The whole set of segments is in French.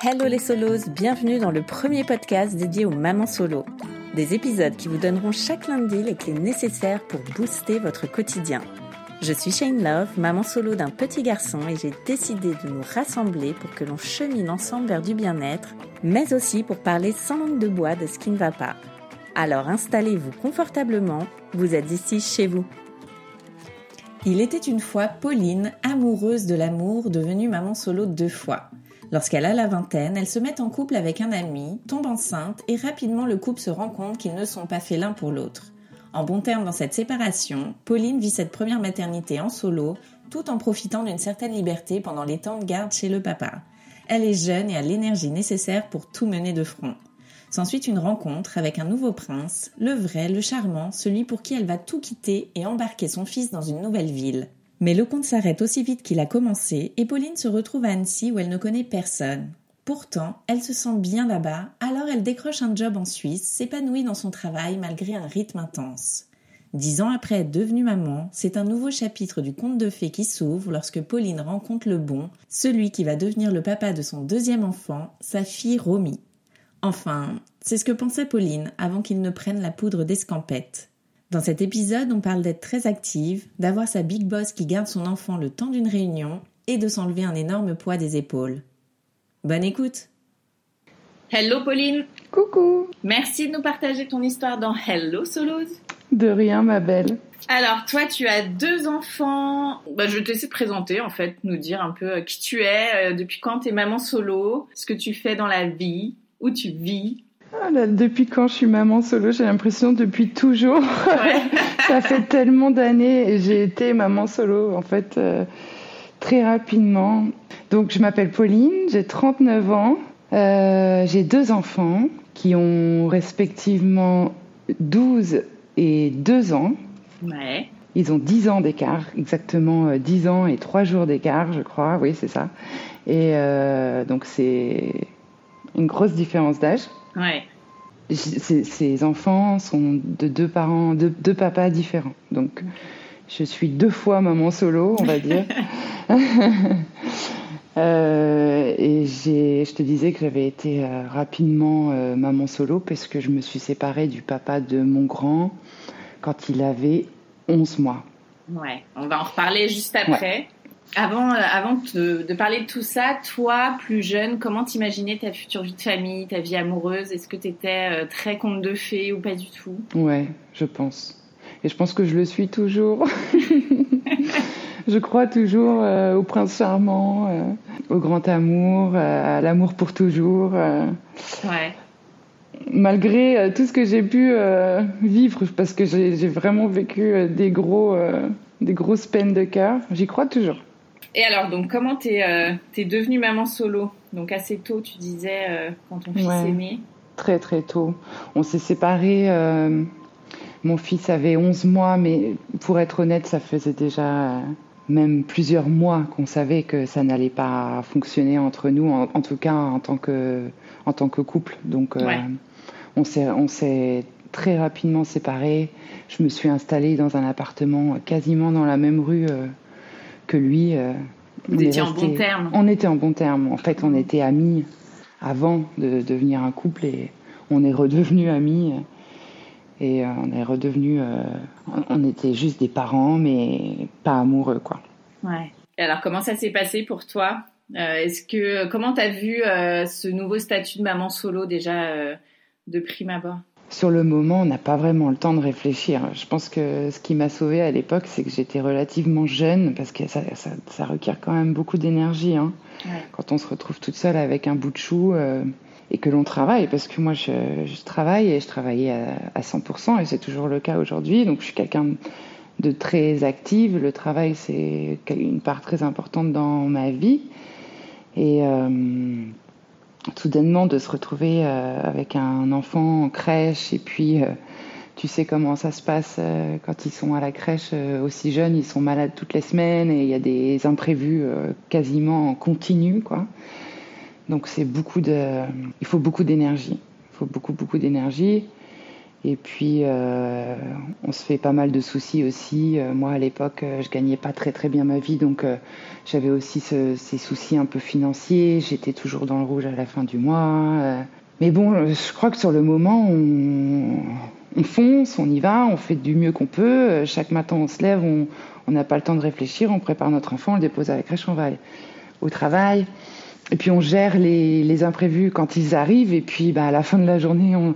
Hello les solos, bienvenue dans le premier podcast dédié aux mamans solo. Des épisodes qui vous donneront chaque lundi les clés nécessaires pour booster votre quotidien. Je suis Shane Love, maman solo d'un petit garçon et j'ai décidé de nous rassembler pour que l'on chemine ensemble vers du bien-être, mais aussi pour parler sans langue de bois de ce qui ne va pas. Alors installez-vous confortablement, vous êtes ici chez vous. Il était une fois Pauline, amoureuse de l'amour, devenue maman solo deux fois. Lorsqu'elle a la vingtaine, elle se met en couple avec un ami, tombe enceinte et rapidement le couple se rend compte qu'ils ne sont pas faits l'un pour l'autre. En bon terme dans cette séparation, Pauline vit cette première maternité en solo, tout en profitant d'une certaine liberté pendant les temps de garde chez le papa. Elle est jeune et a l'énergie nécessaire pour tout mener de front. S'ensuit une rencontre avec un nouveau prince, le vrai, le charmant, celui pour qui elle va tout quitter et embarquer son fils dans une nouvelle ville. Mais le conte s'arrête aussi vite qu'il a commencé et Pauline se retrouve à Annecy où elle ne connaît personne. Pourtant, elle se sent bien là-bas, alors elle décroche un job en Suisse, s'épanouit dans son travail malgré un rythme intense. Dix ans après être devenue maman, c'est un nouveau chapitre du conte de fées qui s'ouvre lorsque Pauline rencontre le bon, celui qui va devenir le papa de son deuxième enfant, sa fille Romy. Enfin, c'est ce que pensait Pauline avant qu'il ne prenne la poudre d'escampette. Dans cet épisode, on parle d'être très active, d'avoir sa big boss qui garde son enfant le temps d'une réunion et de s'enlever un énorme poids des épaules. Bonne écoute Hello Pauline Coucou Merci de nous partager ton histoire dans Hello Solos De rien ma belle alors, toi, tu as deux enfants. Bah, je vais te laisser te présenter, en fait, nous dire un peu euh, qui tu es, euh, depuis quand tu es maman solo, ce que tu fais dans la vie, où tu vis. Ah depuis quand je suis maman solo, j'ai l'impression depuis toujours. ça fait tellement d'années et j'ai été maman solo en fait euh, très rapidement. Donc je m'appelle Pauline, j'ai 39 ans, euh, j'ai deux enfants qui ont respectivement 12 et 2 ans. Ouais. Ils ont 10 ans d'écart, exactement 10 euh, ans et 3 jours d'écart, je crois, oui c'est ça. Et donc c'est une grosse différence d'âge. Ouais. Ces, enfants sont de deux parents, de deux papas différents. Donc, je suis deux fois maman solo, on va dire. euh, et je te disais que j'avais été euh, rapidement euh, maman solo parce que je me suis séparée du papa de mon grand quand il avait 11 mois. Ouais, on va en reparler juste après. Avant, euh, avant de, de, parler de tout ça, toi, plus jeune, comment t'imaginais ta future vie de famille, ta vie amoureuse? Est-ce que tu étais euh, très conte de fées ou pas du tout? Ouais, je pense. Et je pense que je le suis toujours. je crois toujours euh, au prince charmant, au grand amour, à l'amour pour toujours. ouais. Malgré tout ce que j'ai pu vivre, parce que j'ai vraiment vécu des gros, des grosses peines de cœur, j'y crois toujours. Et alors, donc, comment t'es euh, es devenue maman solo? Donc, assez tôt, tu disais, euh, quand ton fils est né Très, très tôt. On s'est séparés. Euh, mon fils avait 11 mois, mais pour être honnête, ça faisait déjà même plusieurs mois qu'on savait que ça n'allait pas fonctionner entre nous, en, tout cas en tant que, en tant que couple. Donc, on s'est très rapidement séparés. Je me suis installée dans un appartement quasiment dans la même rue que lui. Euh, Vous étiez en bon terme On était en bon terme. En fait, on était amis avant de devenir un couple et on est redevenu amis. Et euh, on est redevenu. Euh, on était juste des parents, mais pas amoureux, quoi. Ouais. Et alors, comment ça s'est passé pour toi? Est-ce que comment t'as vu ce nouveau statut de maman solo déjà de prime abord? Sur le moment, on n'a pas vraiment le temps de réfléchir. Je pense que ce qui m'a sauvée à l'époque, c'est que j'étais relativement jeune, parce que ça, ça, requiert quand même beaucoup d'énergie. Hein. Quand on se retrouve toute seule avec un bout de chou euh, et que l'on travaille, parce que moi, je, je, travaille et je travaillais à, à 100%, et c'est toujours le cas aujourd'hui. Donc, je suis quelqu'un de très active. Le travail, c'est une part très importante dans ma vie. Et... Euh, soudainement de se retrouver euh, avec un enfant en crèche et puis euh, tu sais comment ça se passe euh, quand ils sont à la crèche aussi jeunes, ils sont malades toutes les semaines et il y a des imprévus quasiment en continu quoi. Donc c'est beaucoup de il faut beaucoup d'énergie. Il faut beaucoup beaucoup d'énergie Et puis, euh, on se fait pas mal de soucis aussi. Euh, moi, à l'époque, euh, je gagnais pas très très bien ma vie, donc j'avais aussi ces soucis un peu financiers. J'étais toujours dans le rouge à la fin du mois. mais bon, je crois que sur le moment, on, fonce, on y va, on fait du mieux qu'on peut. Chaque matin, on se lève, on n'a pas le temps de réfléchir, on prépare notre enfant, on le dépose à la crèche, on va au travail. Et puis on gère les, imprévus quand ils arrivent. Et puis bah, à la fin de la journée, on,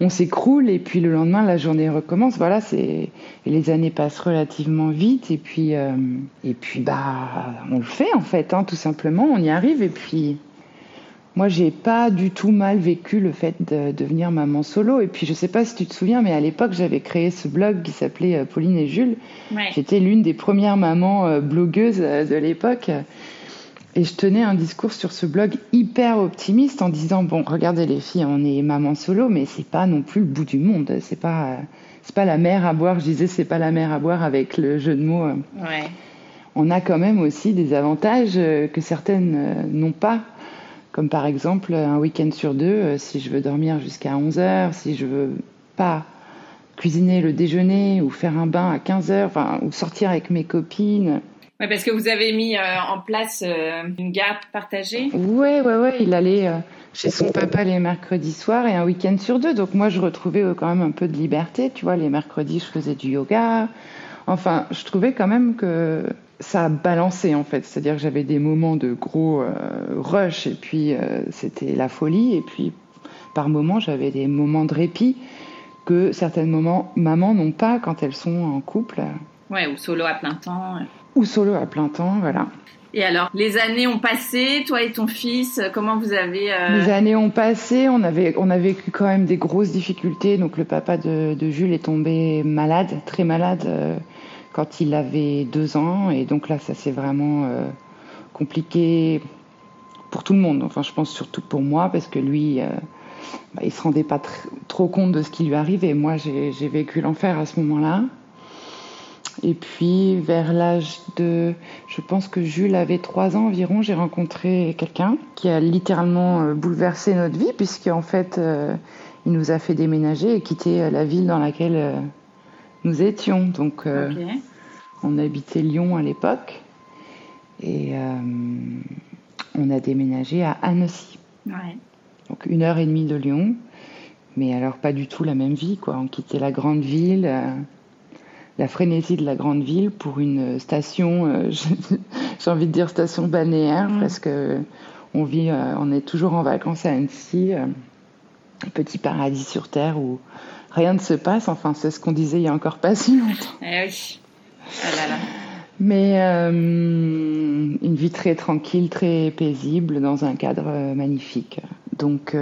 on s'écroule et puis le lendemain la journée recommence. Voilà, c'est les années passent relativement vite et puis euh, et puis bah on le fait en fait, hein, tout simplement, on y arrive et puis moi j'ai pas du tout mal vécu le fait de devenir maman solo et puis je sais pas si tu te souviens mais à l'époque j'avais créé ce blog qui s'appelait euh, Pauline et Jules. J'étais l'une des premières mamans euh, blogueuses de l'époque. Et je tenais un discours sur ce blog hyper optimiste en disant bon, regardez les filles, on est maman solo, mais c'est pas non plus le bout du monde. C'est pas, c'est pas la mer à boire. Je disais c'est pas la mer à boire avec le jeu de mots. Ouais. On a quand même aussi des avantages euh, que certaines euh, n'ont pas, comme par exemple un week-end sur deux, euh, si je veux dormir jusqu'à 11 heures, si je veux pas cuisiner le déjeuner ou faire un bain à 15 heures, enfin, ou sortir avec mes copines oui, parce que vous avez mis euh, en place euh, une garde partagée. Oui, oui, oui. Il allait euh, chez son papa les mercredis soirs et un week-end sur deux. Donc moi, je retrouvais quand même un peu de liberté. Tu vois, les mercredis, je faisais du yoga. Enfin, je trouvais quand même que ça a balancé en fait. C'est-à-dire que j'avais des moments de gros rush et puis c'était la folie. Et puis par moments, j'avais des moments de répit que certaines moments mamans n'ont pas quand elles sont en couple. Ouais, ou solo à plein temps ou solo à plein temps, voilà. Et alors, les années ont passé, toi et ton fils, comment vous avez... Euh, les années ont passé, on, avait, on a vécu quand même des grosses difficultés. Donc le papa de, Jules est tombé malade, très malade, euh, quand il avait deux ans. Et donc là, ça s'est vraiment euh, compliqué pour tout le monde. Enfin, je pense surtout pour moi, parce que lui, bah, il se rendait pas trop compte de ce qui lui arrivait. Et moi, j'ai vécu l'enfer à ce moment-là. Et puis, vers l'âge de, je pense que Jules avait trois ans environ, j'ai rencontré quelqu'un qui a littéralement euh, bouleversé notre vie, puisqu'en fait, euh, il nous a fait déménager et quitter euh, la ville dans laquelle nous étions. Donc, on habitait Lyon à l'époque et on a déménagé à Annecy. Donc, une heure et demie de Lyon, mais alors pas du tout la même vie, quoi. On quittait la grande ville la frénésie de la grande ville pour une station, euh, j'ai envie de dire station balnéaire, mm. parce que on vit, euh, on est toujours en vacances à Annecy, un euh, petit paradis sur terre où rien ne se passe. Enfin, c'est ce qu'on disait il y a encore pas si longtemps. Eh oui. Ah Mais une vie très tranquille, très paisible, dans un cadre magnifique. Donc,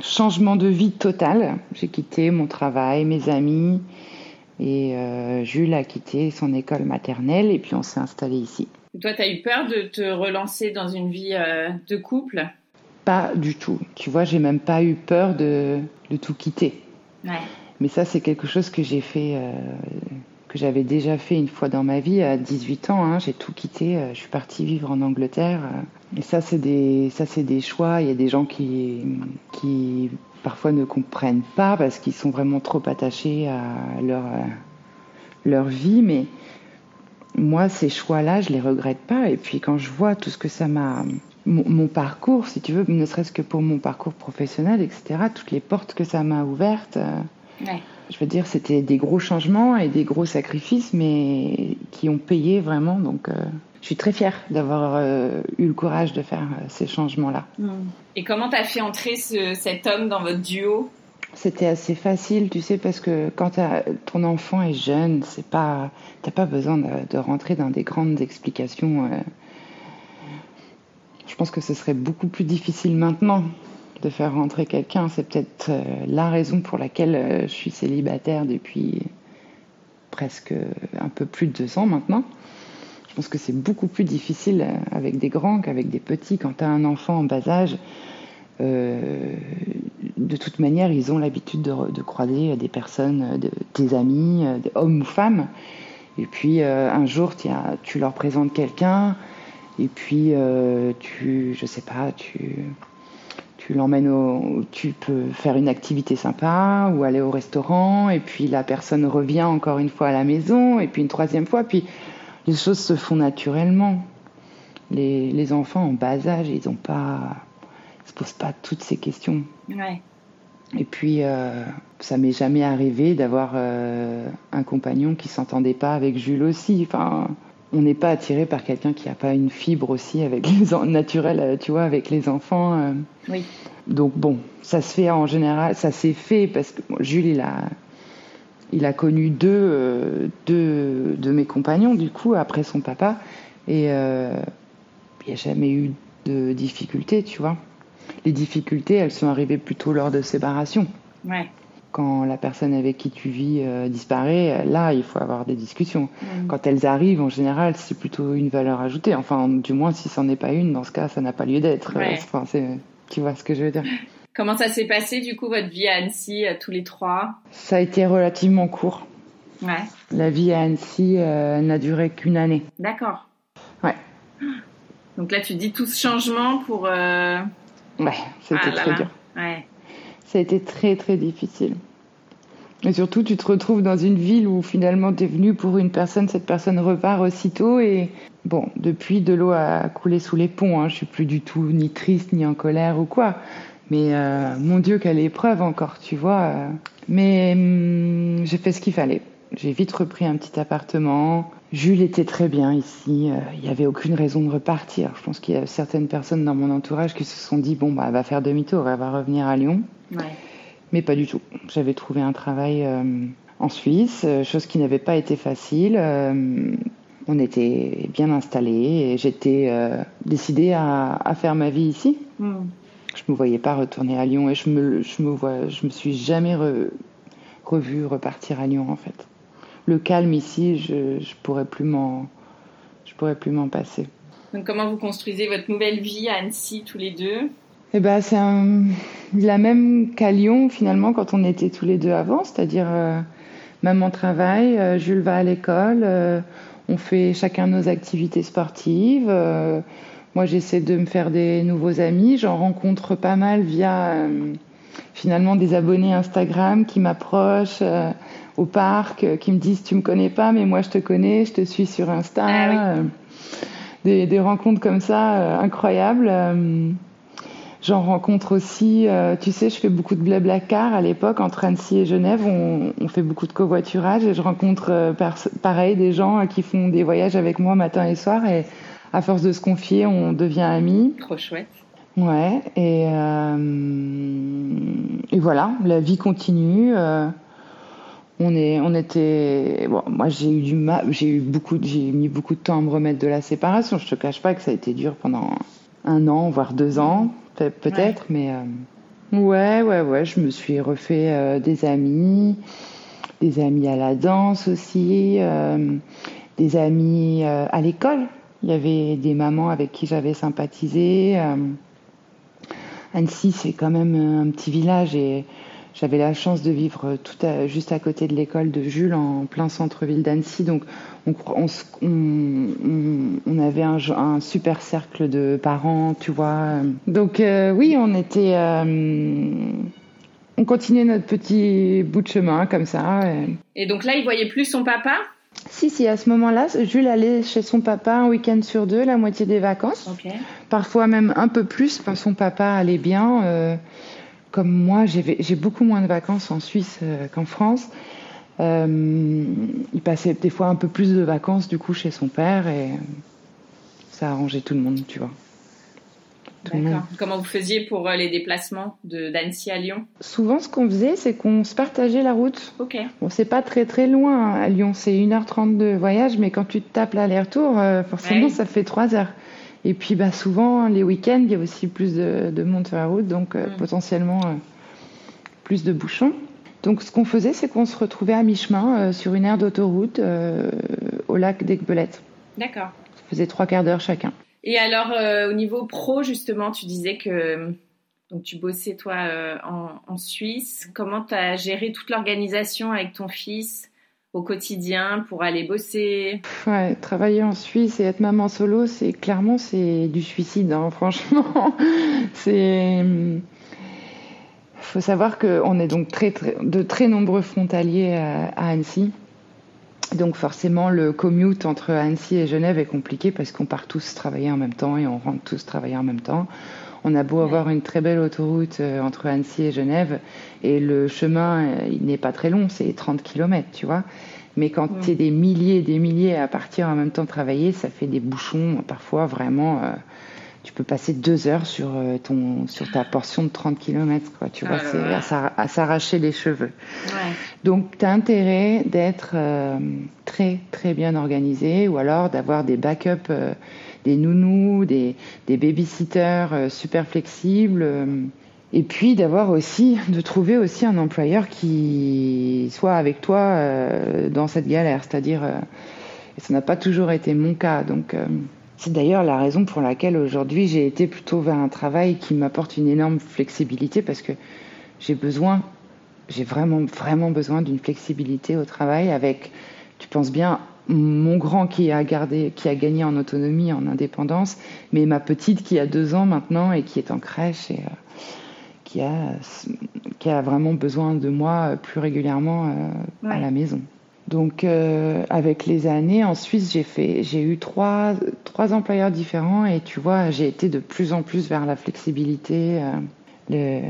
changement de vie total. J'ai quitté mon travail, mes amis, et euh, Jules a quitté son école maternelle et puis on s'est installé ici. toi, tu as eu peur de te relancer dans une vie euh, de couple? Pas du tout. Tu vois, j'ai même pas eu peur de, de tout quitter. Ouais. Mais ça, c'est quelque chose que j'ai fait, euh, que j'avais déjà fait une fois dans ma vie à 18 ans. Hein. j'ai tout quitté. je suis partie vivre en Angleterre. et ça, c'est des, ça, c'est des choix. Il y a des gens qui, qui parfois ne comprennent pas parce qu'ils sont vraiment trop attachés à leur, euh, leur vie. Mais moi, ces choix-là, je les regrette pas. Et puis quand je vois tout ce que ça m'a... Mon, parcours, si tu veux, ne serait-ce que pour mon parcours professionnel, etc., toutes les portes que ça m'a ouvertes. Euh, je veux dire, c'était des gros changements et des gros sacrifices, mais qui ont payé vraiment. Donc, euh, je suis très fière d'avoir euh, eu le courage de faire euh, ces changements-là. Hmm. Et comment t'as fait entrer cet homme dans votre duo? C'était assez facile, tu sais, parce que quand ton enfant est jeune, c'est pas, t'as pas besoin de, rentrer dans des grandes explications. Euh. Je pense que ce serait beaucoup plus difficile maintenant de faire rentrer quelqu'un. C'est peut-être la raison pour laquelle je suis célibataire depuis presque un peu plus de deux ans maintenant. Je pense que c'est beaucoup plus difficile avec des grands qu'avec des petits. Quand tu as un enfant en bas âge, euh, de toute manière, ils ont l'habitude de, croiser des personnes, de, des amis, des hommes ou femmes. Et puis euh, un jour, tu leur présentes quelqu'un, et puis euh, tu, je sais pas, tu, tu l'emmènes au, tu peux faire une activité sympa ou aller au restaurant et puis la personne revient encore une fois à la maison et puis une troisième fois puis les choses se font naturellement. Les, les enfants en bas âge, ils ont pas, se posent pas toutes ces questions. Ouais. Et puis, euh, ça m'est jamais arrivé d'avoir euh, un compagnon qui s'entendait pas avec Jules aussi. Enfin, on n'est pas attiré par quelqu'un qui n'a pas une fibre aussi avec les naturelle, euh, tu vois, avec les enfants. Euh. Oui. Donc bon, ça se fait en général, ça s'est fait parce que bon, Jules, il a, il a connu deux, euh, deux de mes compagnons du coup après son papa et euh, il n'y a jamais eu de difficultés, tu vois. Les difficultés, elles sont arrivées plutôt lors de séparation. Ouais. Quand la personne avec qui tu vis euh, disparaît, là, il faut avoir des discussions. Mm. Quand elles arrivent, en général, c'est plutôt une valeur ajoutée. Enfin, du moins, si c'en est pas une, dans ce cas, ça n'a pas lieu d'être. Ouais. Enfin, c'est- tu vois ce que je veux dire. Comment ça s'est passé du coup votre vie à Annecy euh, tous les trois? Ça a été relativement court. Ouais. La vie à Annecy euh, n'a duré qu'une année. D'accord. Ouais. Donc là tu dis tout ce changement pour. euh, Ouais, c'était ah très là. dur. Ouais. Ça a été très très difficile. Et surtout, tu te retrouves dans une ville où finalement tu es venu pour une personne, cette personne repart aussitôt. Et bon, depuis, de l'eau a coulé sous les ponts. Hein. Je suis plus du tout ni triste ni en colère ou quoi. Mais euh, mon Dieu, quelle épreuve encore, tu vois. Mais hum, j'ai fait ce qu'il fallait. J'ai vite repris un petit appartement. Jules était très bien ici. Euh, Il n'y avait aucune raison de repartir. Je pense qu'il y a certaines personnes dans mon entourage qui se sont dit bon, bah, elle va faire demi-tour, elle va revenir à Lyon. Ouais. Mais pas du tout. J'avais trouvé un travail euh, en Suisse, chose qui n'avait pas été facile. Euh, on était bien installés et j'étais euh, décidée à, à faire ma vie ici. Mm. Je me voyais pas retourner à Lyon et je me, je me vois, je me suis jamais re- revue repartir à Lyon en fait. Le calme ici, je, je pourrais plus m'en, je pourrais plus m'en passer. Donc comment vous construisez votre nouvelle vie à Annecy tous les deux? Eh ben, c'est la même qu'à Lyon finalement quand on était tous les deux avant, c'est-à-dire euh, maman travaille, euh, Jules va à l'école, euh, on fait chacun nos activités sportives. Moi, j'essaie de me faire des nouveaux amis, j'en rencontre pas mal via euh, finalement des abonnés Instagram qui m'approchent euh, au parc, euh, qui me disent tu me connais pas, mais moi je te connais, je te suis sur Insta. Ah oui. des, des rencontres comme ça incroyables. J'en rencontre aussi, tu sais, je fais beaucoup de blabla car à l'époque entre Annecy et Genève, on, on fait beaucoup de covoiturage et je rencontre pareil des gens qui font des voyages avec moi matin et soir et à force de se confier, on devient amis. Trop chouette. Ouais, et, euh, et voilà, la vie continue. euh, on est, on était, bon, moi j'ai eu du mal, j'ai eu beaucoup, j'ai mis beaucoup de temps à me remettre de la séparation. Je te cache pas que ça a été dur pendant un an, voire deux ans, peut- peut-être, mais euh, ouais, ouais, ouais, je me suis refait euh, des amis, des amis à la danse aussi, euh, des amis euh, à l'école. Il y avait des mamans avec qui j'avais sympathisé. euh, Annecy, c'est quand même un petit village et j'avais la chance de vivre tout juste à côté de l'école de Jules, en plein centre-ville d'Annecy. Donc, on, avait un, super cercle de parents, tu vois. Donc, euh, oui, on était. euh, on continuait notre petit bout de chemin comme ça. Et donc là il voyait plus son papa? Si, si, à ce moment-là, Jules allait chez son papa un week-end sur deux, la moitié des vacances parfois même un peu plus. Son papa allait bien. euh, comme moi, j'ai beaucoup moins de vacances en Suisse euh, qu'en France. Euh, il passait des fois un peu plus de vacances du coup chez son père et ça arrangeait tout le monde, tu vois. Tout le monde. D'accord. Comment vous faisiez pour euh, les déplacements d'Annecy à Lyon? Souvent, ce qu'on faisait, c'est qu'on se partageait la route. Ok. Bon, c'est pas très très loin hein, à Lyon, c'est 1h30 de voyage, mais quand tu te tapes l'aller-retour, euh, forcément, Ouais. ça fait 3 heures. Et puis, bah, souvent, les week-ends, il y a aussi plus de, de monde sur la route, donc euh, Mm. potentiellement euh, plus de bouchons. Donc, ce qu'on faisait, c'est qu'on se retrouvait à mi-chemin sur une aire d'autoroute au lac d'Aiguebelette. D'accord. Ça faisait trois quarts d'heure chacun. Et alors, euh, au niveau pro, justement, tu disais que donc tu bossais, toi, euh, en, Suisse. Comment tu as géré toute l'organisation avec ton fils au quotidien pour aller bosser? Ouais, travailler en Suisse et être maman solo, c'est clairement c'est du suicide, hein, franchement. c'est Il faut savoir qu'on est donc très, de très nombreux frontaliers à, Annecy. Donc forcément, le commute entre Annecy et Genève est compliqué parce qu'on part tous travailler en même temps et on rentre tous travailler en même temps. On a beau avoir une très belle autoroute euh, entre Annecy et Genève et le chemin, euh, il n'est pas très long, c'est 30 km, tu vois. Mais quand tu es des milliers et des milliers à partir en même temps travailler, ça fait des bouchons parfois vraiment. Euh, tu peux passer deux heures sur, euh, ton, sur ta portion de 30 km, quoi. Tu vois, ah c'est à, s'arracher les cheveux. Donc, tu as intérêt d'être euh, très, très bien organisé ou alors d'avoir des backups, des nounous, des, des babysitters super flexibles. Et puis d'avoir aussi, de trouver aussi un employeur qui soit avec toi euh, dans cette galère. C'est-à-dire, euh, ça n'a pas toujours été mon cas. Donc, euh, c'est d'ailleurs la raison pour laquelle aujourd'hui j'ai été plutôt vers un travail qui m'apporte une énorme flexibilité parce que j'ai besoin, j'ai vraiment, vraiment besoin d'une flexibilité au travail avec, tu penses bien, mon grand qui a gardé, qui a gagné en autonomie, en indépendance, mais ma petite qui a deux ans maintenant et qui est en crèche et qui a, qui a vraiment besoin de moi plus régulièrement euh, à la maison. Donc, euh, avec les années, en Suisse, j'ai eu trois, employeurs différents et tu vois, j'ai été de plus en plus vers la flexibilité, euh,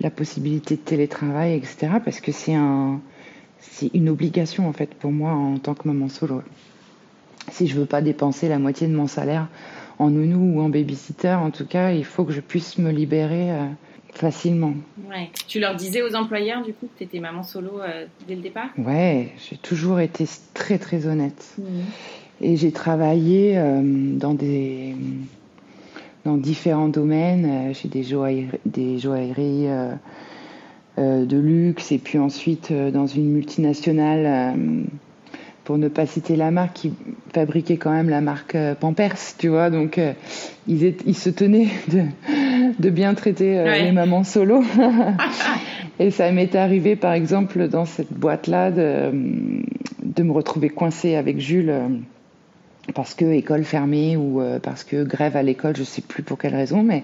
la possibilité de télétravail, etc. Parce que c'est un, c'est une obligation en fait pour moi en tant que maman solo. Si je veux pas dépenser la moitié de mon salaire en nounou ou en babysitter, en tout cas, il faut que je puisse me libérer facilement. Ouais. Tu leur disais aux employeurs du coup que tu étais maman solo euh, dès le départ? Ouais, j'ai toujours été très très honnête. Mmh. Et j'ai travaillé euh, dans des dans différents domaines, euh, chez des joailleries, des joailleries de luxe et puis ensuite dans une multinationale pour ne pas citer la marque, qui fabriquait quand même la marque Pampers, tu vois. Donc, ils, ils, se tenaient de, de bien traiter euh, les mamans solo. et ça m'est arrivé, par exemple, dans cette boîte-là, de, de, me retrouver coincée avec Jules euh, parce que école fermée ou euh, parce que grève à l'école, je sais plus pour quelle raison, mais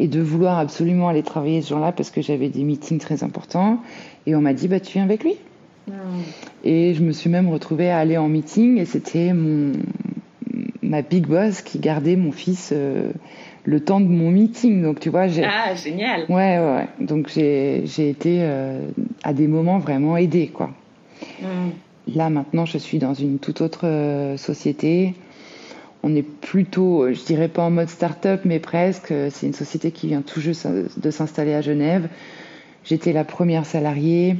et de vouloir absolument aller travailler ce jour-là parce que j'avais des meetings très importants. Et on m'a dit, bah, tu viens avec lui. Hmm. Et je me suis même retrouvée à aller en meeting et c'était mon ma big boss qui gardait mon fils le temps de mon meeting. Donc, tu vois, j'ai. Ah, génial! Ouais, ouais. Donc, j'ai, été euh, à des moments vraiment aidée, quoi. Mm. Là, maintenant, je suis dans une toute autre euh, société. On est plutôt, je dirais pas en mode start-up, mais presque. C'est une société qui vient tout juste de s'installer à Genève. J'étais la première salariée.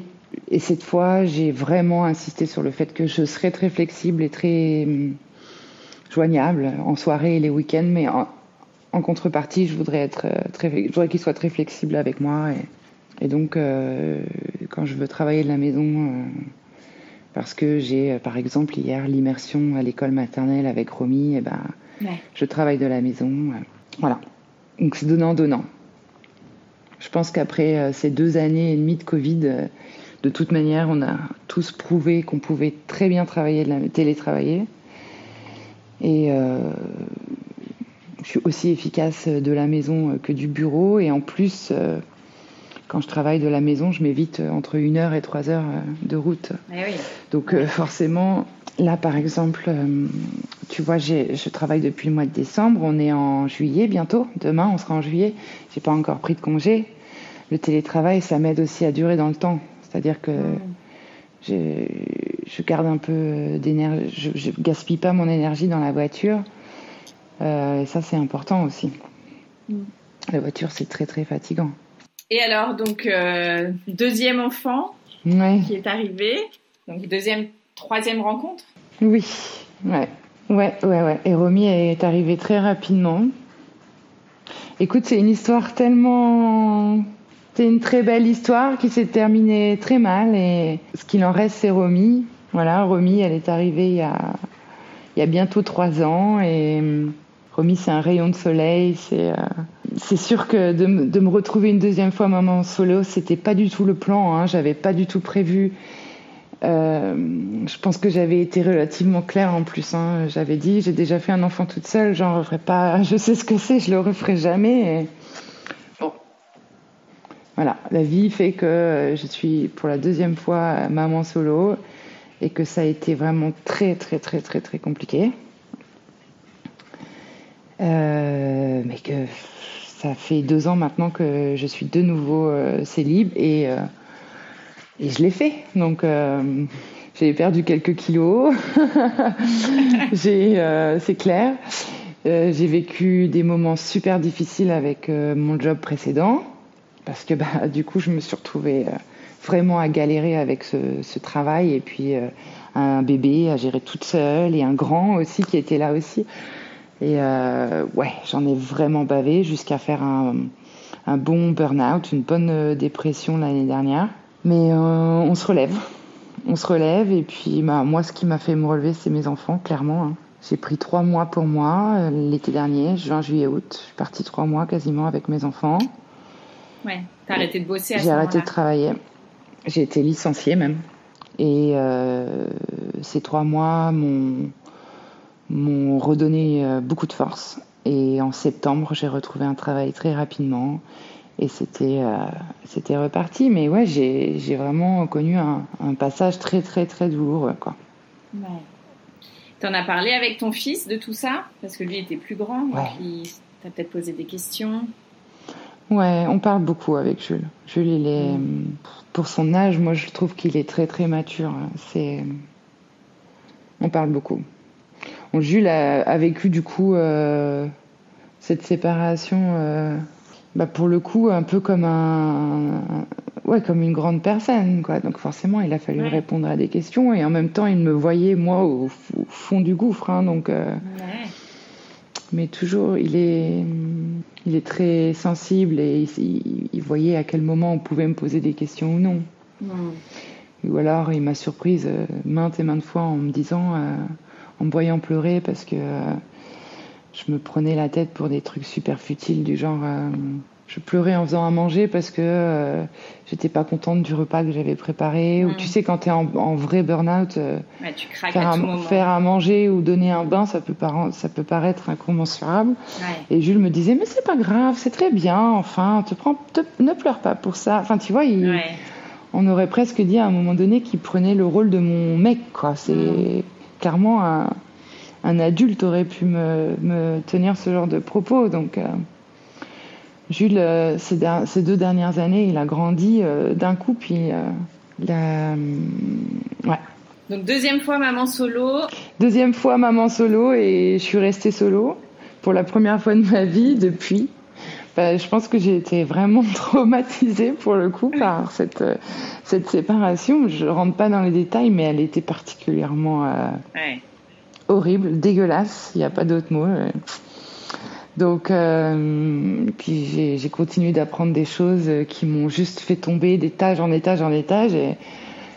Et cette fois, j'ai vraiment insisté sur le fait que je serais très flexible et très hum, joignable en soirée et les week-ends, mais en, en contrepartie, je voudrais être euh, très, je voudrais qu'il soit très flexible avec moi. Et, donc, euh, quand je veux travailler de la maison, euh, parce que j'ai, par exemple, hier l'immersion à l'école maternelle avec Romy, et eh ben, je travaille de la maison. voilà. Donc, c'est donnant-donnant. Je pense qu'après ces deux années et demie de Covid, de toute manière, on a tous prouvé qu'on pouvait très bien travailler, de la, télétravailler. Et je suis aussi efficace de la maison que du bureau. Et en plus, euh, quand je travaille de la maison, je m'évite entre une heure et trois heures euh, de route. Eh Donc euh, forcément, là par exemple, tu vois, je travaille depuis le mois de décembre. On est en juillet bientôt. Demain, on sera en juillet. J'ai pas encore pris de congé. Le télétravail, ça m'aide aussi à durer dans le temps. C'est-à-dire que je garde un peu d'énergie. Je, je gaspille pas mon énergie dans la voiture. Euh, et ça, c'est important aussi. Mm. La voiture, c'est très, très fatigant. Et alors, donc, euh, deuxième enfant qui est arrivé. Donc, deuxième, troisième rencontre Oui, ouais. Ouais, ouais, ouais. Et Romy est arrivée très rapidement. Écoute, c'est une histoire tellement. C'est une très belle histoire qui s'est terminée très mal. Et ce qu'il en reste, c'est Romy. Voilà, Romy, elle est arrivée il y a, il y a bientôt trois ans. Et Romy, c'est un rayon de soleil. C'est euh, sûr que de, me retrouver une deuxième fois maman solo, c'était pas du tout le plan. Hein. J'avais pas du tout prévu. Euh, je pense que j'avais été relativement claire en plus. Hein. J'avais dit, j'ai déjà fait un enfant toute seule, j'en referai pas. Je sais ce que c'est, je le referai jamais. Bon, voilà, la vie fait que je suis pour la deuxième fois maman solo et que ça a été vraiment très très très très très compliqué. Euh, mais que ça fait deux ans maintenant que je suis de nouveau euh, célib et, euh, et je l'ai fait. Donc j'ai perdu quelques kilos, c'est clair. j'ai vécu des moments super difficiles avec mon job précédent parce que bah, du coup je me suis retrouvée vraiment à galérer avec ce, ce travail et puis un bébé à gérer toute seule et un grand aussi qui était là aussi. Et euh, ouais, j'en ai vraiment bavé jusqu'à faire un, un bon burn-out, une bonne euh, dépression l'année dernière. Mais euh, on se relève. On se relève et puis bah, moi, ce qui m'a fait me relever, c'est mes enfants, clairement. Hein. J'ai pris trois mois pour moi l'été dernier, juin, juillet, août. Je suis partie trois mois quasiment avec mes enfants. Ouais, t'as arrêté de bosser à J'ai arrêté de travailler. J'ai été licenciée même. Et euh, ces trois mois m'ont m'ont redonné euh, beaucoup de force. Et en septembre, j'ai retrouvé un travail très rapidement et c'était euh, c'était reparti. Mais ouais, j'ai vraiment connu un, un, passage très très très douloureux quoi. Ouais. T'en as parlé avec ton fils de tout ça? Parce que lui était plus grand, donc il t'a peut-être posé des questions. Ouais, on parle beaucoup avec Jules. Jules, il est mm. pour son âge, moi je trouve qu'il est très très mature. C'est on parle beaucoup. Jules a, vécu du coup euh, cette séparation, euh, bah, pour le coup, un peu comme un, ouais, comme une grande personne, quoi. Donc forcément, il a fallu répondre à des questions et en même temps, il me voyait moi au, fond du gouffre, hein, donc. Euh, mais toujours, il est, il est très sensible et il, voyait à quel moment on pouvait me poser des questions ou non. Ou alors, il m'a surprise maintes et maintes fois en me disant en me voyant pleurer parce que euh, je me prenais la tête pour des trucs super futiles du genre euh, je pleurais en faisant à manger parce que euh, j'étais pas contente du repas que j'avais préparé. Ou tu sais quand tu es en, vrai burn-out faire, à, manger ou donner un bain ça peut, ça peut paraître incommensurable. Et Jules me disait mais c'est pas grave c'est très bien enfin te prends ne pleure pas pour ça. Enfin tu vois on aurait presque dit à un moment donné qu'il prenait le rôle de mon mec quoi. C'est mm clairement, un, adulte aurait pu me, tenir ce genre de propos. Donc, euh, Jules, euh, ces, deux dernières années, il a grandi euh, d'un coup, puis ouais. Donc deuxième fois maman solo. Deuxième fois maman solo et je suis restée solo pour la première fois de ma vie depuis. Bah, je pense que j'ai été vraiment traumatisée pour le coup par cette, cette séparation. Je rentre pas dans les détails, mais elle était particulièrement euh, horrible, dégueulasse. Il n'y a pas d'autre mot. Donc, euh, puis j'ai continué d'apprendre des choses qui m'ont juste fait tomber d'étage en étage en étage. Et,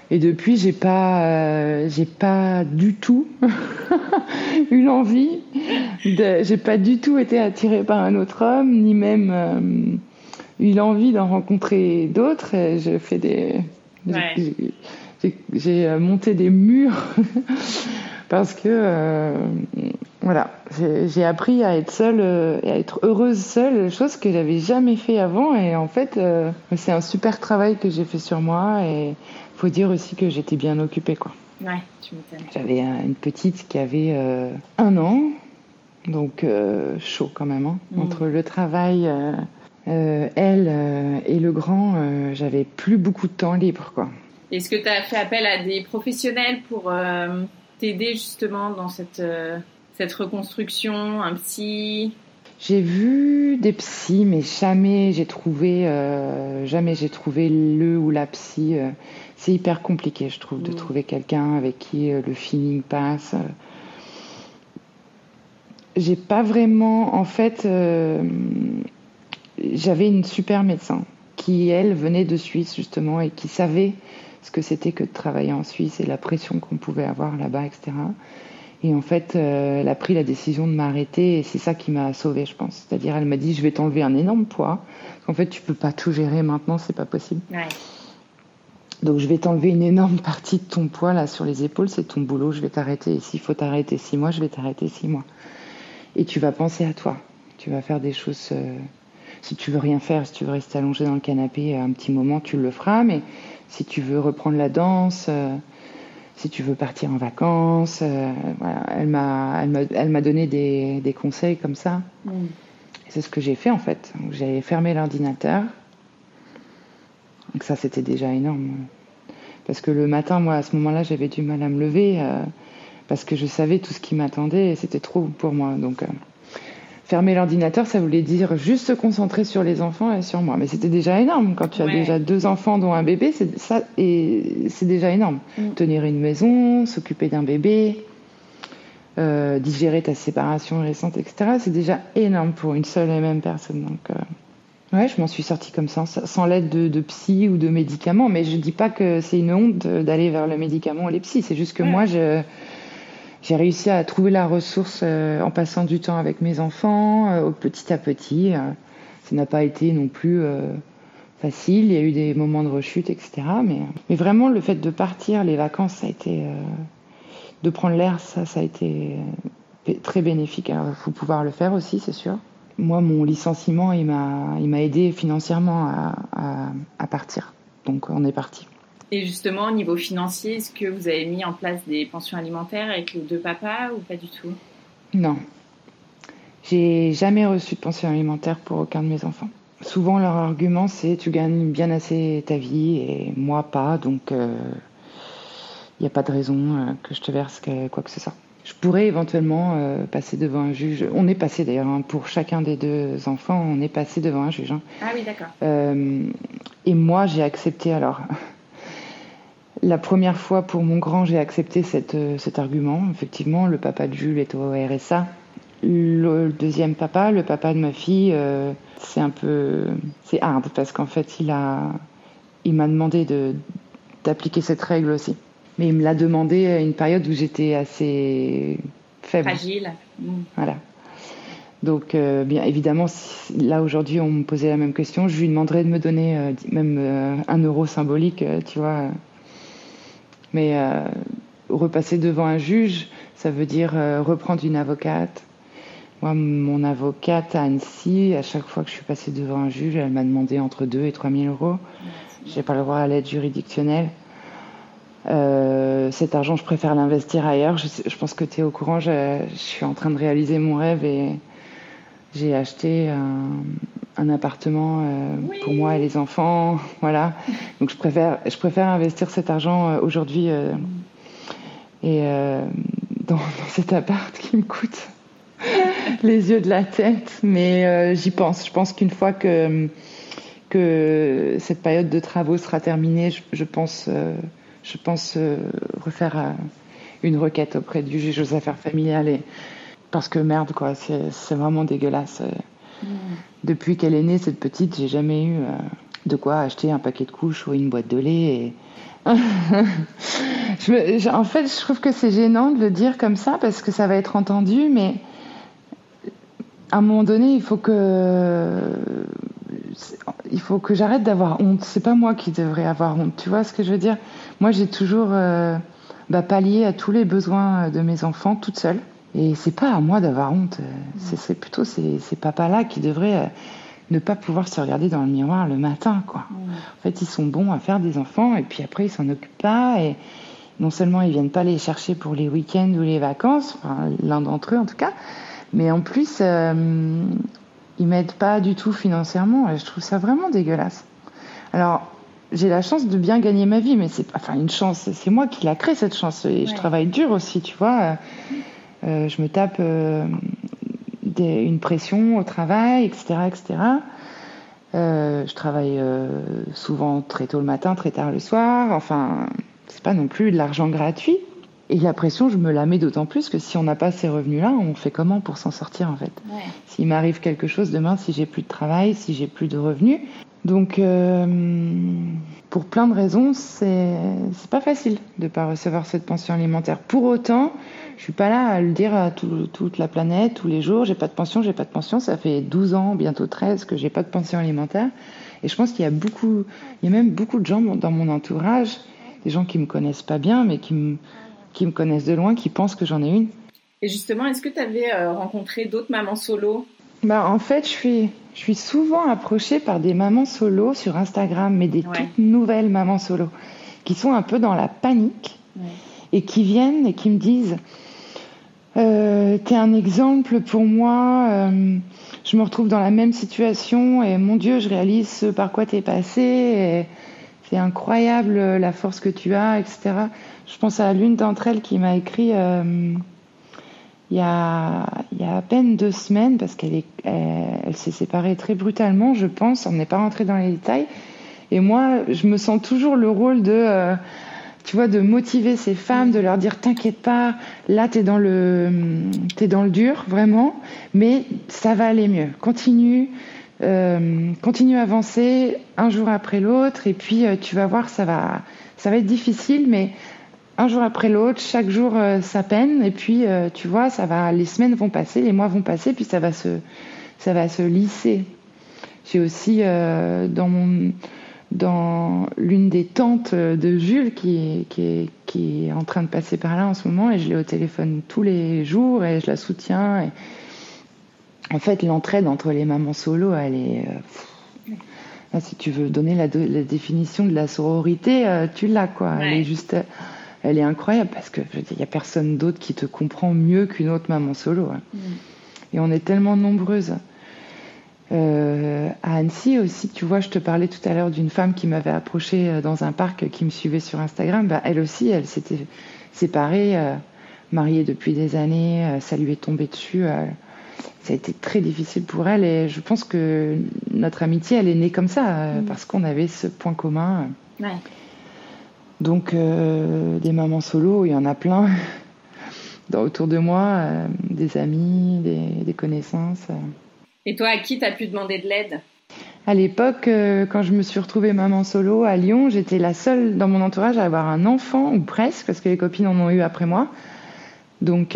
et depuis, j'ai pas, euh, j'ai pas du tout eu l'envie. J'ai pas du tout été attirée par un autre homme, ni même euh, eu l'envie d'en rencontrer d'autres. Je fais des, j'ai euh, monté des murs parce que euh, voilà, j'ai appris à être seule et à être heureuse seule, chose que j'avais jamais fait avant. Et en fait, c'est un super travail que j'ai fait sur moi et faut dire aussi que j'étais bien occupée, quoi. Ouais, tu m'étonnes. J'avais une petite qui avait euh, un an, donc euh, chaud quand même. Hein. Mm. Entre le travail, euh, elle et le grand, j'avais plus beaucoup de temps libre, quoi. Est-ce que tu as fait appel à des professionnels pour t'aider justement dans cette, cette reconstruction, un psy? J'ai vu des psys, mais jamais j'ai trouvé, jamais j'ai trouvé le ou la psy c'est hyper compliqué, je trouve, de mm. trouver quelqu'un avec qui euh, le feeling passe. J'ai pas vraiment, en fait, euh, j'avais une super médecin qui, elle, venait de Suisse justement et qui savait ce que c'était que de travailler en Suisse et la pression qu'on pouvait avoir là-bas, etc. Et en fait, euh, elle a pris la décision de m'arrêter et c'est ça qui m'a sauvée, je pense. C'est-à-dire, elle m'a dit, je vais t'enlever un énorme poids. En fait, tu peux pas tout gérer maintenant, c'est pas possible. Ouais. Donc je vais t'enlever une énorme partie de ton poids là sur les épaules, c'est ton boulot, je vais t'arrêter. Et s'il faut t'arrêter six mois, je vais t'arrêter six mois. Et tu vas penser à toi. Tu vas faire des choses. Euh, si tu veux rien faire, si tu veux rester allongé dans le canapé un petit moment, tu le feras. Mais si tu veux reprendre la danse, si tu veux partir en vacances, voilà, elle m'a, elle m'a, donné des, des, conseils comme ça. Mm. C'est ce que j'ai fait en fait. J'ai fermé l'ordinateur. Donc ça, c'était déjà énorme. Parce que le matin, moi, à ce moment-là, j'avais du mal à me lever euh, parce que je savais tout ce qui m'attendait et c'était trop pour moi. Donc, euh, fermer l'ordinateur, ça voulait dire juste se concentrer sur les enfants et sur moi. Mais c'était déjà énorme. Quand tu as déjà deux enfants dont un bébé, c'est ça et c'est déjà énorme. Mm. Tenir une maison, s'occuper d'un bébé, euh, digérer ta séparation récente, etc. C'est déjà énorme pour une seule et même personne. Donc Ouais, je m'en suis sortie comme ça, sans l'aide de, psy ou de médicaments. Mais je dis pas que c'est une honte d'aller vers le médicament ou les psys. C'est juste que moi, j'ai réussi à trouver la ressource euh, en passant du temps avec mes enfants, euh, petit à petit. Euh. ça n'a pas été non plus facile. Il y a eu des moments de rechute, etc. Mais, mais vraiment, le fait de partir, les vacances, ça a été de prendre l'air, ça, ça a été très bénéfique. Alors, il faut pouvoir le faire aussi, c'est sûr moi, mon licenciement, il m'a, aidé financièrement à, à, partir. Donc, on est parti. Et justement, au niveau financier, est-ce que vous avez mis en place des pensions alimentaires avec les deux papas ou pas du tout? Non. J'ai jamais reçu de pension alimentaire pour aucun de mes enfants. Souvent, leur argument, c'est tu gagnes bien assez ta vie et moi pas, donc il euh, n'y a pas de raison euh, que je te verse quoi que ce soit je pourrais éventuellement euh, passer devant un juge. On est passé d'ailleurs hein, pour chacun des deux enfants, on est passé devant un juge. Hein. Ah oui, d'accord. Euh, et moi, j'ai accepté. Alors, la première fois pour mon grand, j'ai accepté cette, euh, cet argument. Effectivement, le papa de Jules est au RSA. Le deuxième papa, le papa de ma fille, c'est un peu, c'est hard parce qu'en fait, il a, il m'a demandé de d'appliquer cette règle aussi mais il me l'a demandé à une période où j'étais assez faible. Fragile. Mm. Voilà. Donc, euh, bien évidemment, là aujourd'hui, on me posait la même question. Je lui demanderais de me donner euh, même euh, un euro symbolique, tu vois. Mais repasser devant un juge, ça veut dire reprendre une avocate. Moi, mon avocate à Annecy, à chaque fois que je suis passée devant un juge, elle m'a demandé entre 2 et 3 000 euros. J'ai pas le droit à l'aide juridictionnelle. Euh, cet argent, je préfère l'investir ailleurs. Je, je, pense que tu es au courant, je, je, suis en train de réaliser mon rêve et j'ai acheté un, un appartement euh, pour moi et les enfants. Voilà. Donc je préfère, je préfère investir cet argent euh, aujourd'hui et dans, dans, cet appart qui me coûte les yeux de la tête. Mais j'y pense. Je pense qu'une fois que, que cette période de travaux sera terminée, je, je pense je pense, euh, refaire euh, une requête auprès du juge aux affaires familiales. Et... Parce que merde, quoi, c'est vraiment dégueulasse. Euh. Mm. Depuis qu'elle est née, cette petite, j'ai jamais eu de quoi acheter un paquet de couches ou une boîte de lait. Et... je en fait, je trouve que c'est gênant de le dire comme ça parce que ça va être entendu, mais à un moment donné, il faut que il faut que j'arrête d'avoir honte. C'est pas moi qui devrais avoir honte. Tu vois ce que je veux dire? Moi, j'ai toujours euh, bah, pallié à tous les besoins de mes enfants toute seule. Et c'est pas à moi d'avoir honte. C'est plutôt ces, ces papas-là qui devraient euh, ne pas pouvoir se regarder dans le miroir le matin, quoi. En fait, ils sont bons à faire des enfants et puis après, ils s'en occupent pas. Et non seulement ils viennent pas les chercher pour les week-ends ou les vacances, enfin, l'un d'entre eux en tout cas, mais en plus, euh, ils m'aident pas du tout financièrement et je trouve ça vraiment dégueulasse. Alors, j'ai la chance de bien gagner ma vie, mais c'est enfin une chance, c'est moi qui l'a créé cette chance et je travaille dur aussi, tu vois. Euh, je me tape euh, des, une pression au travail, etc., etc. Euh, je travaille euh, souvent très tôt le matin, très tard le soir. Enfin, c'est pas non plus de l'argent gratuit. Et la pression, je me la mets d'autant plus que si on n'a pas ces revenus-là, on fait comment pour s'en sortir en fait? Ouais. S'il m'arrive quelque chose demain, si j'ai plus de travail, si j'ai plus de revenus. Donc, euh, pour plein de raisons, c'est pas facile de pas recevoir cette pension alimentaire. Pour autant, je suis pas là à le dire à tout, toute la planète tous les jours. J'ai pas de pension, j'ai pas de pension. Ça fait 12 ans, bientôt 13, que j'ai pas de pension alimentaire. Et je pense qu'il y a beaucoup, il y a même beaucoup de gens dans mon entourage, des gens qui me connaissent pas bien, mais qui me qui me connaissent de loin, qui pensent que j'en ai une. Et justement, est-ce que tu avais euh, rencontré d'autres mamans solo? Bah, En fait, je suis, je suis souvent approchée par des mamans solo sur Instagram, mais des toutes nouvelles mamans solo, qui sont un peu dans la panique et qui viennent et qui me disent euh, T'es un exemple pour moi, euh, je me retrouve dans la même situation et mon Dieu, je réalise ce par quoi t'es passé. C'est incroyable la force que tu as, etc. Je pense à l'une d'entre elles qui m'a écrit euh, il, y a, à peine deux semaines, parce qu'elle elle, s'est séparée très brutalement, je pense, on n'est pas rentré dans les détails. Et moi, je me sens toujours le rôle de, euh, tu vois, de motiver ces femmes, de leur dire t'inquiète pas, là t'es dans le, dans le dur vraiment, mais ça va aller mieux. Continue, euh, continue à avancer un jour après l'autre, et puis tu vas voir, ça va, ça va être difficile, mais un jour après l'autre, chaque jour euh, sa peine, et puis euh, tu vois, ça va, les semaines vont passer, les mois vont passer, puis ça va se, ça va se lisser. J'ai aussi euh, dans mon, dans l'une des tantes de Jules qui, qui, est, qui est en train de passer par là en ce moment, et je l'ai au téléphone tous les jours et je la soutiens. Et... En fait, l'entraide entre les mamans solo, elle est. si tu veux donner la, la, définition de la sororité, tu l'as quoi. Elle est juste elle est incroyable parce que il y a personne d'autre qui te comprend mieux qu'une autre maman solo. Hein. Mm. Et on est tellement nombreuses. Euh, à Annecy aussi, tu vois, je te parlais tout à l'heure d'une femme qui m'avait approché euh, dans un parc qui me suivait sur Instagram. Bah, elle aussi, elle s'était séparée, euh, mariée depuis des années, ça lui est tombé dessus. ça a été très difficile pour elle et je pense que notre amitié, elle est née comme ça, mm. parce qu'on avait ce point commun. Ouais. Donc euh, des mamans solo, il y en a plein autour de moi, euh, des amis, des, connaissances. Et toi, à qui t'as pu demander de l'aide? À l'époque, euh, quand je me suis retrouvée maman solo à Lyon, j'étais la seule dans mon entourage à avoir un enfant, ou presque, parce que les copines en ont eu après moi. Donc,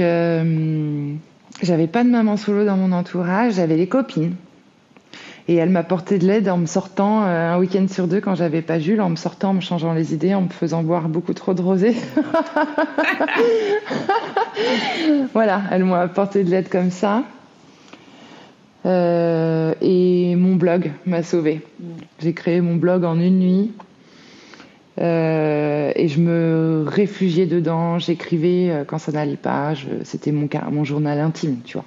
j'avais pas de maman solo dans mon entourage, j'avais les copines. Et elle m'apportait de l'aide en me sortant euh, un week-end sur deux quand j'avais pas Jules, en me sortant, en me changeant les idées, en me faisant boire beaucoup trop de rosé. voilà, elle m'a apporté de l'aide comme ça. Euh, et mon blog m'a sauvée. J'ai créé mon blog en une nuit. Euh, et je me réfugiais dedans, j'écrivais quand ça n'allait pas, c'était mon, mon journal intime, tu vois.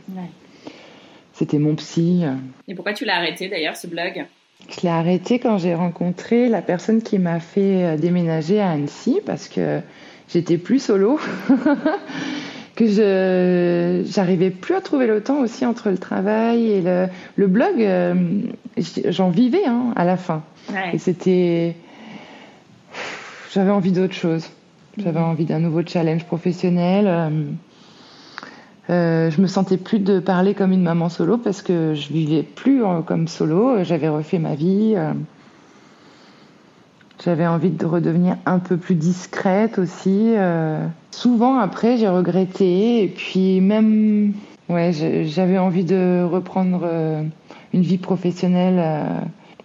C'était mon psy. Et pourquoi tu l'as arrêté d'ailleurs, ce blog? Je l'ai arrêté quand j'ai rencontré la personne qui m'a fait euh, déménager à Annecy parce que j'étais plus solo. que je j'arrivais plus à trouver le temps aussi entre le travail et le, le blog euh, j'en vivais hein, à la fin et c'était j'avais envie d'autre chose j'avais mmh. envie d'un nouveau challenge professionnel euh, euh, je me sentais plus de parler comme une maman solo parce que je vivais plus comme solo. J'avais refait ma vie. Euh. J'avais envie de redevenir un peu plus discrète aussi. Euh. Souvent après, j'ai regretté et puis même, ouais, j'avais envie de reprendre une vie professionnelle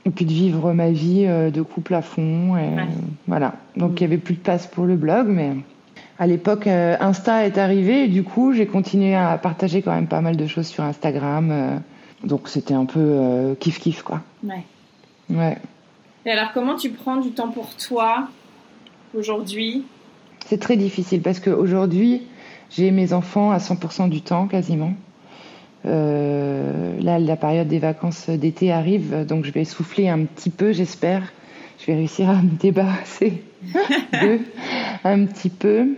et puis de vivre ma vie de couple à fond. Et Voilà. Donc il y avait plus de place pour le blog, mais à l'époque, euh, Insta est arrivé et du coup, j'ai continué à partager quand même pas mal de choses sur Instagram. Euh. donc, c'était un peu euh, kiff-kiff, quoi. Ouais. Ouais. Et alors, comment tu prends du temps pour toi aujourd'hui? C'est très difficile parce qu'aujourd'hui, j'ai mes enfants à 100% du temps quasiment. là, la période des vacances d'été arrive, donc je vais souffler un petit peu, j'espère. Je vais réussir à me débarrasser d'eux un petit peu.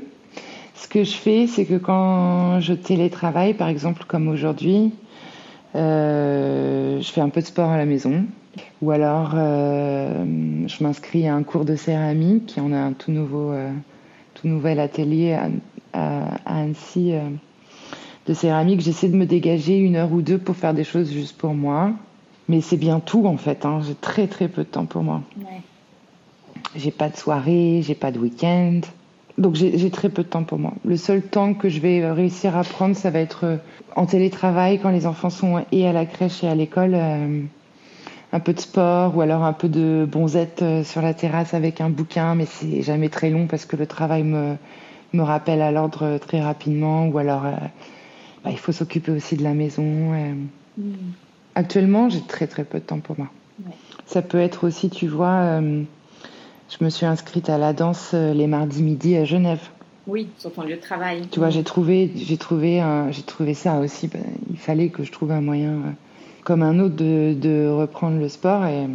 Ce que je fais, c'est que quand je télétravaille, par exemple comme aujourd'hui, euh, je fais un peu de sport à la maison. Ou alors, euh, je m'inscris à un cours de céramique. On a un tout, nouveau, euh, tout nouvel atelier à, à Annecy de céramique. J'essaie de me dégager une heure ou deux pour faire des choses juste pour moi. Mais c'est bien tout en fait. Hein. J'ai très très peu de temps pour moi. Ouais. J'ai pas de soirée, j'ai pas de week-end. Donc j'ai très peu de temps pour moi. Le seul temps que je vais réussir à prendre, ça va être euh, en télétravail quand les enfants sont et à la crèche et à l'école. Euh, un peu de sport ou alors un peu de bonzette euh, sur la terrasse avec un bouquin, mais c'est jamais très long parce que le travail me, me rappelle à l'ordre très rapidement ou alors bah, il faut s'occuper aussi de la maison. Hmm. Actuellement, j'ai très très peu de temps pour moi. Ça peut être aussi, tu vois, euh, je me suis inscrite à la danse euh, les mardis midi à Genève. Oui, sur ton lieu de travail. Tu vois, j'ai trouvé, j'ai trouvé, j'ai trouvé ça aussi. Ben, il fallait que je trouve un moyen, euh, comme un autre, de, de reprendre le sport et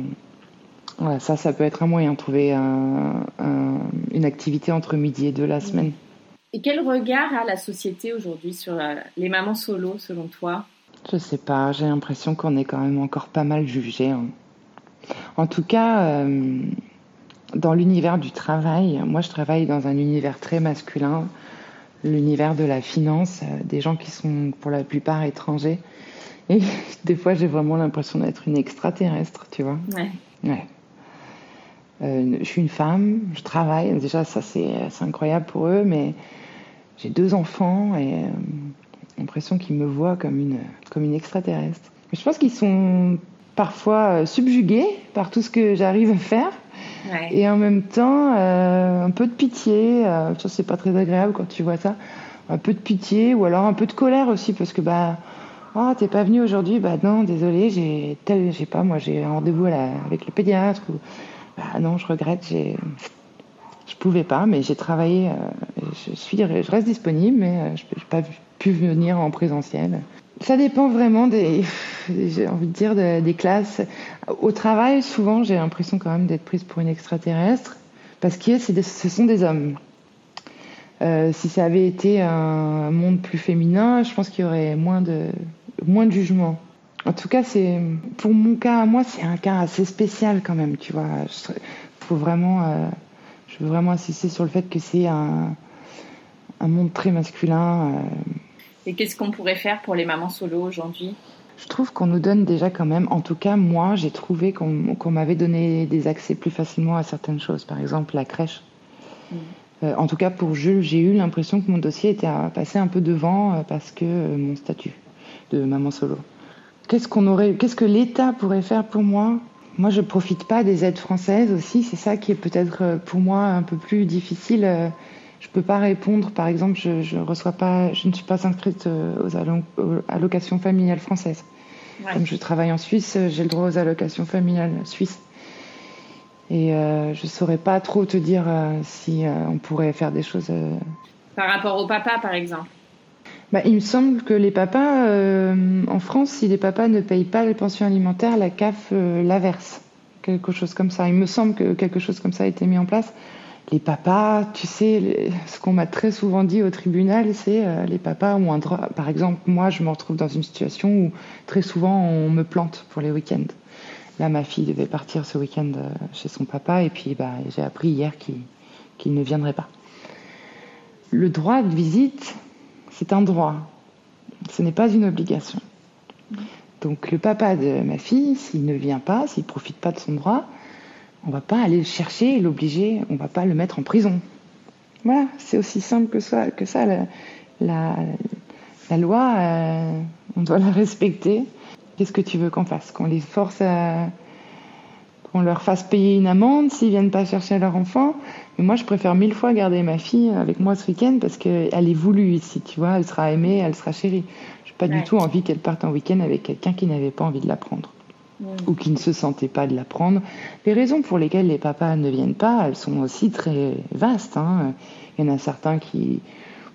voilà, ça, ça peut être un moyen, trouver une activité entre midi et deux la semaine. Et quel regard a la société aujourd'hui sur les mamans solo, selon toi? Je sais pas, j'ai l'impression qu'on est quand même encore pas mal jugé. Hein. En tout cas, euh, dans l'univers du travail, moi je travaille dans un univers très masculin, l'univers de la finance, euh, des gens qui sont pour la plupart étrangers. Et des fois, j'ai vraiment l'impression d'être une extraterrestre, tu vois. Ouais. Ouais. Euh, je suis une femme, je travaille. Déjà, ça, c'est incroyable pour eux, mais j'ai deux enfants et euh, l'impression qu'ils me voient comme une, comme une extraterrestre. je pense qu'ils sont parfois euh, subjugués par tout ce que j'arrive à faire. Et en même temps, euh, un peu de pitié. ça, c'est pas très agréable quand tu vois ça. Un peu de pitié ou alors un peu de colère aussi parce que, bah, oh, t'es pas venu aujourd'hui? Bah non, désolé, j'ai tel, j'ai pas, moi j'ai un rendez-vous avec le pédiatre. Ou, bah non, je regrette, j'ai je pouvais pas, mais j'ai travaillé. Euh, je suis, je reste disponible, mais euh, je n'ai pas pu venir en présentiel. Ça dépend vraiment des, j'ai envie de dire, des classes. Au travail, souvent, j'ai l'impression quand même d'être prise pour une extraterrestre, parce que ce sont des hommes. Euh, si ça avait été un monde plus féminin, je pense qu'il y aurait moins de, moins de jugement. En tout cas, c'est pour mon cas, moi, c'est un cas assez spécial quand même, tu vois. Il faut vraiment euh, je veux vraiment insister sur le fait que c'est un, un, monde très masculin. Euh. Et qu'est-ce qu'on pourrait faire pour les mamans solo aujourd'hui? Je trouve qu'on nous donne déjà quand même, en tout cas moi j'ai trouvé qu'on m'avait donné des accès plus facilement à certaines choses, par exemple la crèche. Mm. Euh, en tout cas pour Jules, j'ai eu l'impression que mon dossier était passé un peu devant euh, parce que mon statut de maman solo. Qu'est-ce qu'on aurait, qu'est-ce que l'État pourrait faire pour moi? Moi, je profite pas des aides françaises aussi. C'est ça qui est peut-être euh, pour moi un peu plus difficile. Euh, je peux pas répondre. Par exemple, je, je reçois pas, je ne suis pas inscrite euh, aux allocations familiales françaises. Comme je travaille en Suisse, j'ai le droit aux allocations familiales suisses. Et euh, je saurais pas trop te dire si on pourrait faire des choses. Par rapport au papa, par exemple. Bah, il me semble que les papas, euh, en France, si les papas ne payent pas les pensions alimentaires, la CAF euh, la verse. Quelque chose comme ça. Il me semble que quelque chose comme ça a été mis en place. Les papas, tu sais, ce qu'on m'a très souvent dit au tribunal, c'est euh, les papas ont un droit. Par exemple, moi, je me retrouve dans une situation où très souvent on me plante pour les week-ends. Là, ma fille devait partir ce week-end chez son papa et puis bah, j'ai appris hier qu'il ne viendrait pas. Le droit de visite, c'est un droit. Ce n'est pas une obligation. Donc le papa de ma fille, s'il ne vient pas, s'il ne profite pas de son droit, on va pas aller le chercher et l'obliger, on va pas le mettre en prison. Voilà, c'est aussi simple que ça. Que ça la, la, loi, euh, on doit la respecter. Qu'est-ce que tu veux qu'on fasse? Qu'on les force à, qu'on leur fasse payer une amende s'ils viennent pas chercher leur enfant? Mais moi, je préfère mille fois garder ma fille avec moi ce week-end parce qu'elle est voulue ici, tu vois, elle sera aimée, elle sera chérie. Je n'ai pas du tout envie qu'elle parte en week-end avec quelqu'un qui n'avait pas envie de la prendre. Ou qui ne se sentait pas de la prendre. Les raisons pour lesquelles les papas ne viennent pas, elles sont aussi très vastes. Hein. Il y en a certains qui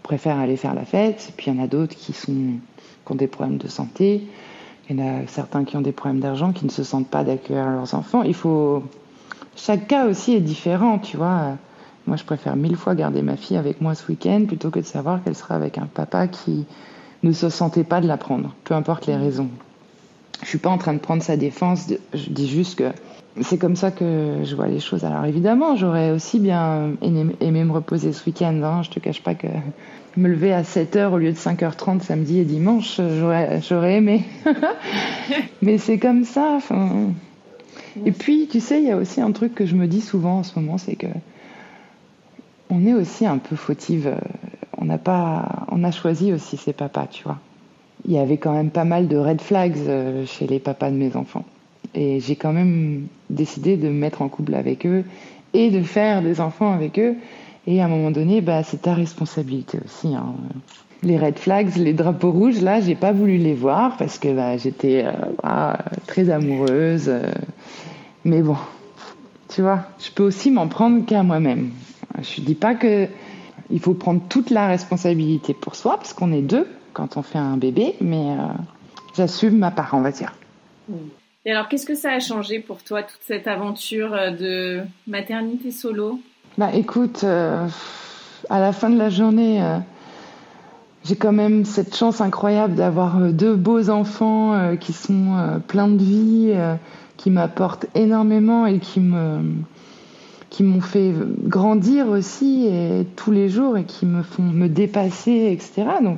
préfèrent aller faire la fête, puis il y en a d'autres qui, qui ont des problèmes de santé. Il y en a certains qui ont des problèmes d'argent, qui ne se sentent pas d'accueillir leurs enfants. Il faut. Chaque cas aussi est différent, tu vois. Moi, je préfère mille fois garder ma fille avec moi ce week-end plutôt que de savoir qu'elle sera avec un papa qui ne se sentait pas de la prendre, peu importe les raisons. Je suis pas en train de prendre sa défense. Je dis juste que c'est comme ça que je vois les choses. Alors évidemment, j'aurais aussi bien aimé, me reposer ce week-end. Hein. Je te cache pas que me lever à 7h au lieu de 5h30 samedi et dimanche, j'aurais aimé. Mais c'est comme ça. Et puis, tu sais, il y a aussi un truc que je me dis souvent en ce moment, c'est que on est aussi un peu fautive. On n'a pas, on a choisi aussi ses papas, tu vois. Il y avait quand même pas mal de red flags euh, chez les papas de mes enfants. Et j'ai quand même décidé de me mettre en couple avec eux et de faire des enfants avec eux. Et à un moment donné, bah, c'est ta responsabilité aussi. Hein. les red flags, les drapeaux rouges, là, j'ai pas voulu les voir parce que bah, j'étais euh, très amoureuse. Euh. mais bon, tu vois, je peux aussi m'en prendre qu'à moi-même. Je dis pas que il faut prendre toute la responsabilité pour soi parce qu'on est deux quand on fait un bébé, mais euh, j'assume ma part, on va dire. Et alors, qu'est-ce que ça a changé pour toi toute cette aventure de maternité solo? Bah, écoute, à la fin de la journée j'ai quand même cette chance incroyable d'avoir euh, deux beaux enfants euh, qui sont euh, pleins de vie, qui m'apportent énormément et qui me qui m'ont fait grandir aussi et tous les jours et qui me font me dépasser, etc. Donc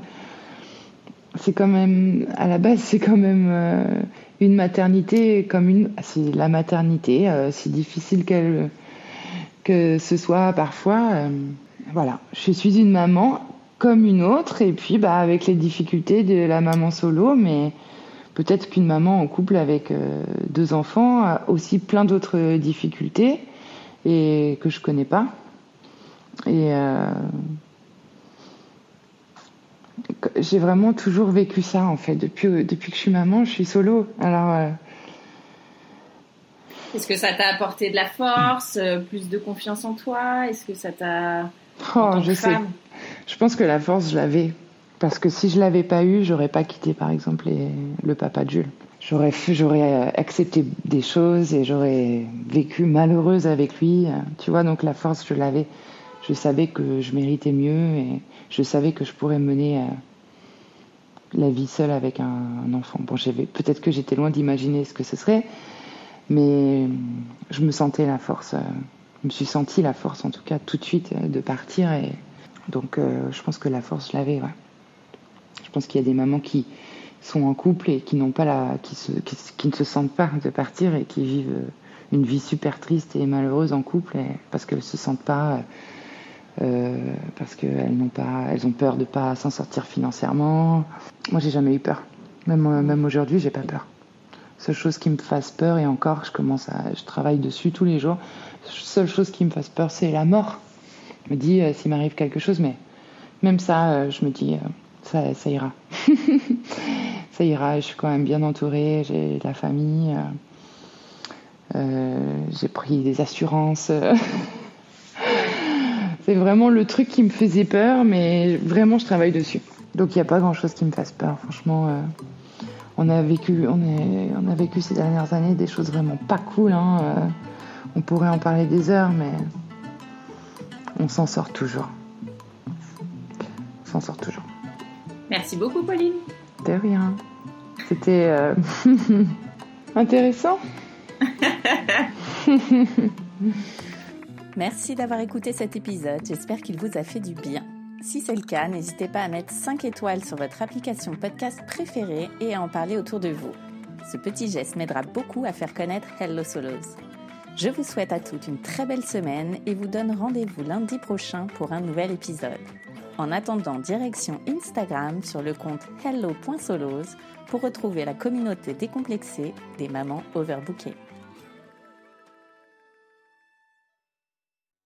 c'est quand même à la base c'est quand même une maternité comme une c'est la maternité, si difficile qu'elle que ce soit parfois. voilà, je suis une maman comme une autre, et puis bah, avec les difficultés de la maman solo, mais peut-être qu'une maman en couple avec euh, deux enfants a aussi plein d'autres difficultés et que je connais pas. Et euh, j'ai vraiment toujours vécu ça en fait. Depuis, depuis que je suis maman, je suis solo. Alors. Euh, Est-ce que ça t'a apporté de la force, plus de confiance en toi? Est-ce que ça t'a. Oh, je sais. Je pense que la force, je l'avais. Parce que si je l'avais pas eu, j'aurais pas quitté, par exemple, le papa de Jules. J'aurais, j'aurais accepté des choses et j'aurais vécu malheureuse avec lui. Tu vois, donc la force, je l'avais. Je savais que je méritais mieux et je savais que je pourrais mener euh, la vie seule avec un, enfant. Bon, peut-être que j'étais loin d'imaginer ce que ce serait, mais je me sentais la force. Euh, je me suis senti la force, en tout cas, tout de suite, euh, de partir et donc euh, je pense que la force, je l'avais. Je pense qu'il y a des mamans qui sont en couple et qui n'ont pas la, qui, ne se sentent pas de partir et qui vivent une vie super triste et malheureuse en couple parce qu'elles se sentent pas, euh, parce qu'elles n'ont pas, elles ont peur de pas s'en sortir financièrement. Moi, j'ai jamais eu peur. Même, même aujourd'hui, j'ai pas peur. Seule chose qui me fasse peur et encore, je travaille dessus tous les jours. Seule chose qui me fasse peur, c'est la mort. Je me dis, euh, s'il m'arrive quelque chose, mais même ça, euh, je me dis, euh, ça, ça ira. ça ira, je suis quand même bien entourée, j'ai la famille, j'ai pris des assurances. C'est vraiment le truc qui me faisait peur, mais vraiment, je travaille dessus. Donc, il n'y a pas grand-chose qui me fasse peur. Franchement, on, a vécu, on, est, on a vécu ces dernières années des choses vraiment pas cool. Hein. on pourrait en parler des heures, mais on s'en sort toujours. On s'en sort toujours. Merci beaucoup, Pauline. De rien. C'était euh, intéressant. Merci d'avoir écouté cet épisode. J'espère qu'il vous a fait du bien. Si c'est le cas, n'hésitez pas à mettre 5 étoiles sur votre application podcast préférée et à en parler autour de vous. Ce petit geste m'aidera beaucoup à faire connaître Hello Solos. Je vous souhaite à toutes une très belle semaine et vous donne rendez-vous lundi prochain pour un nouvel épisode. En attendant, direction Instagram sur le compte hello.solos pour retrouver la communauté décomplexée des mamans overbookées.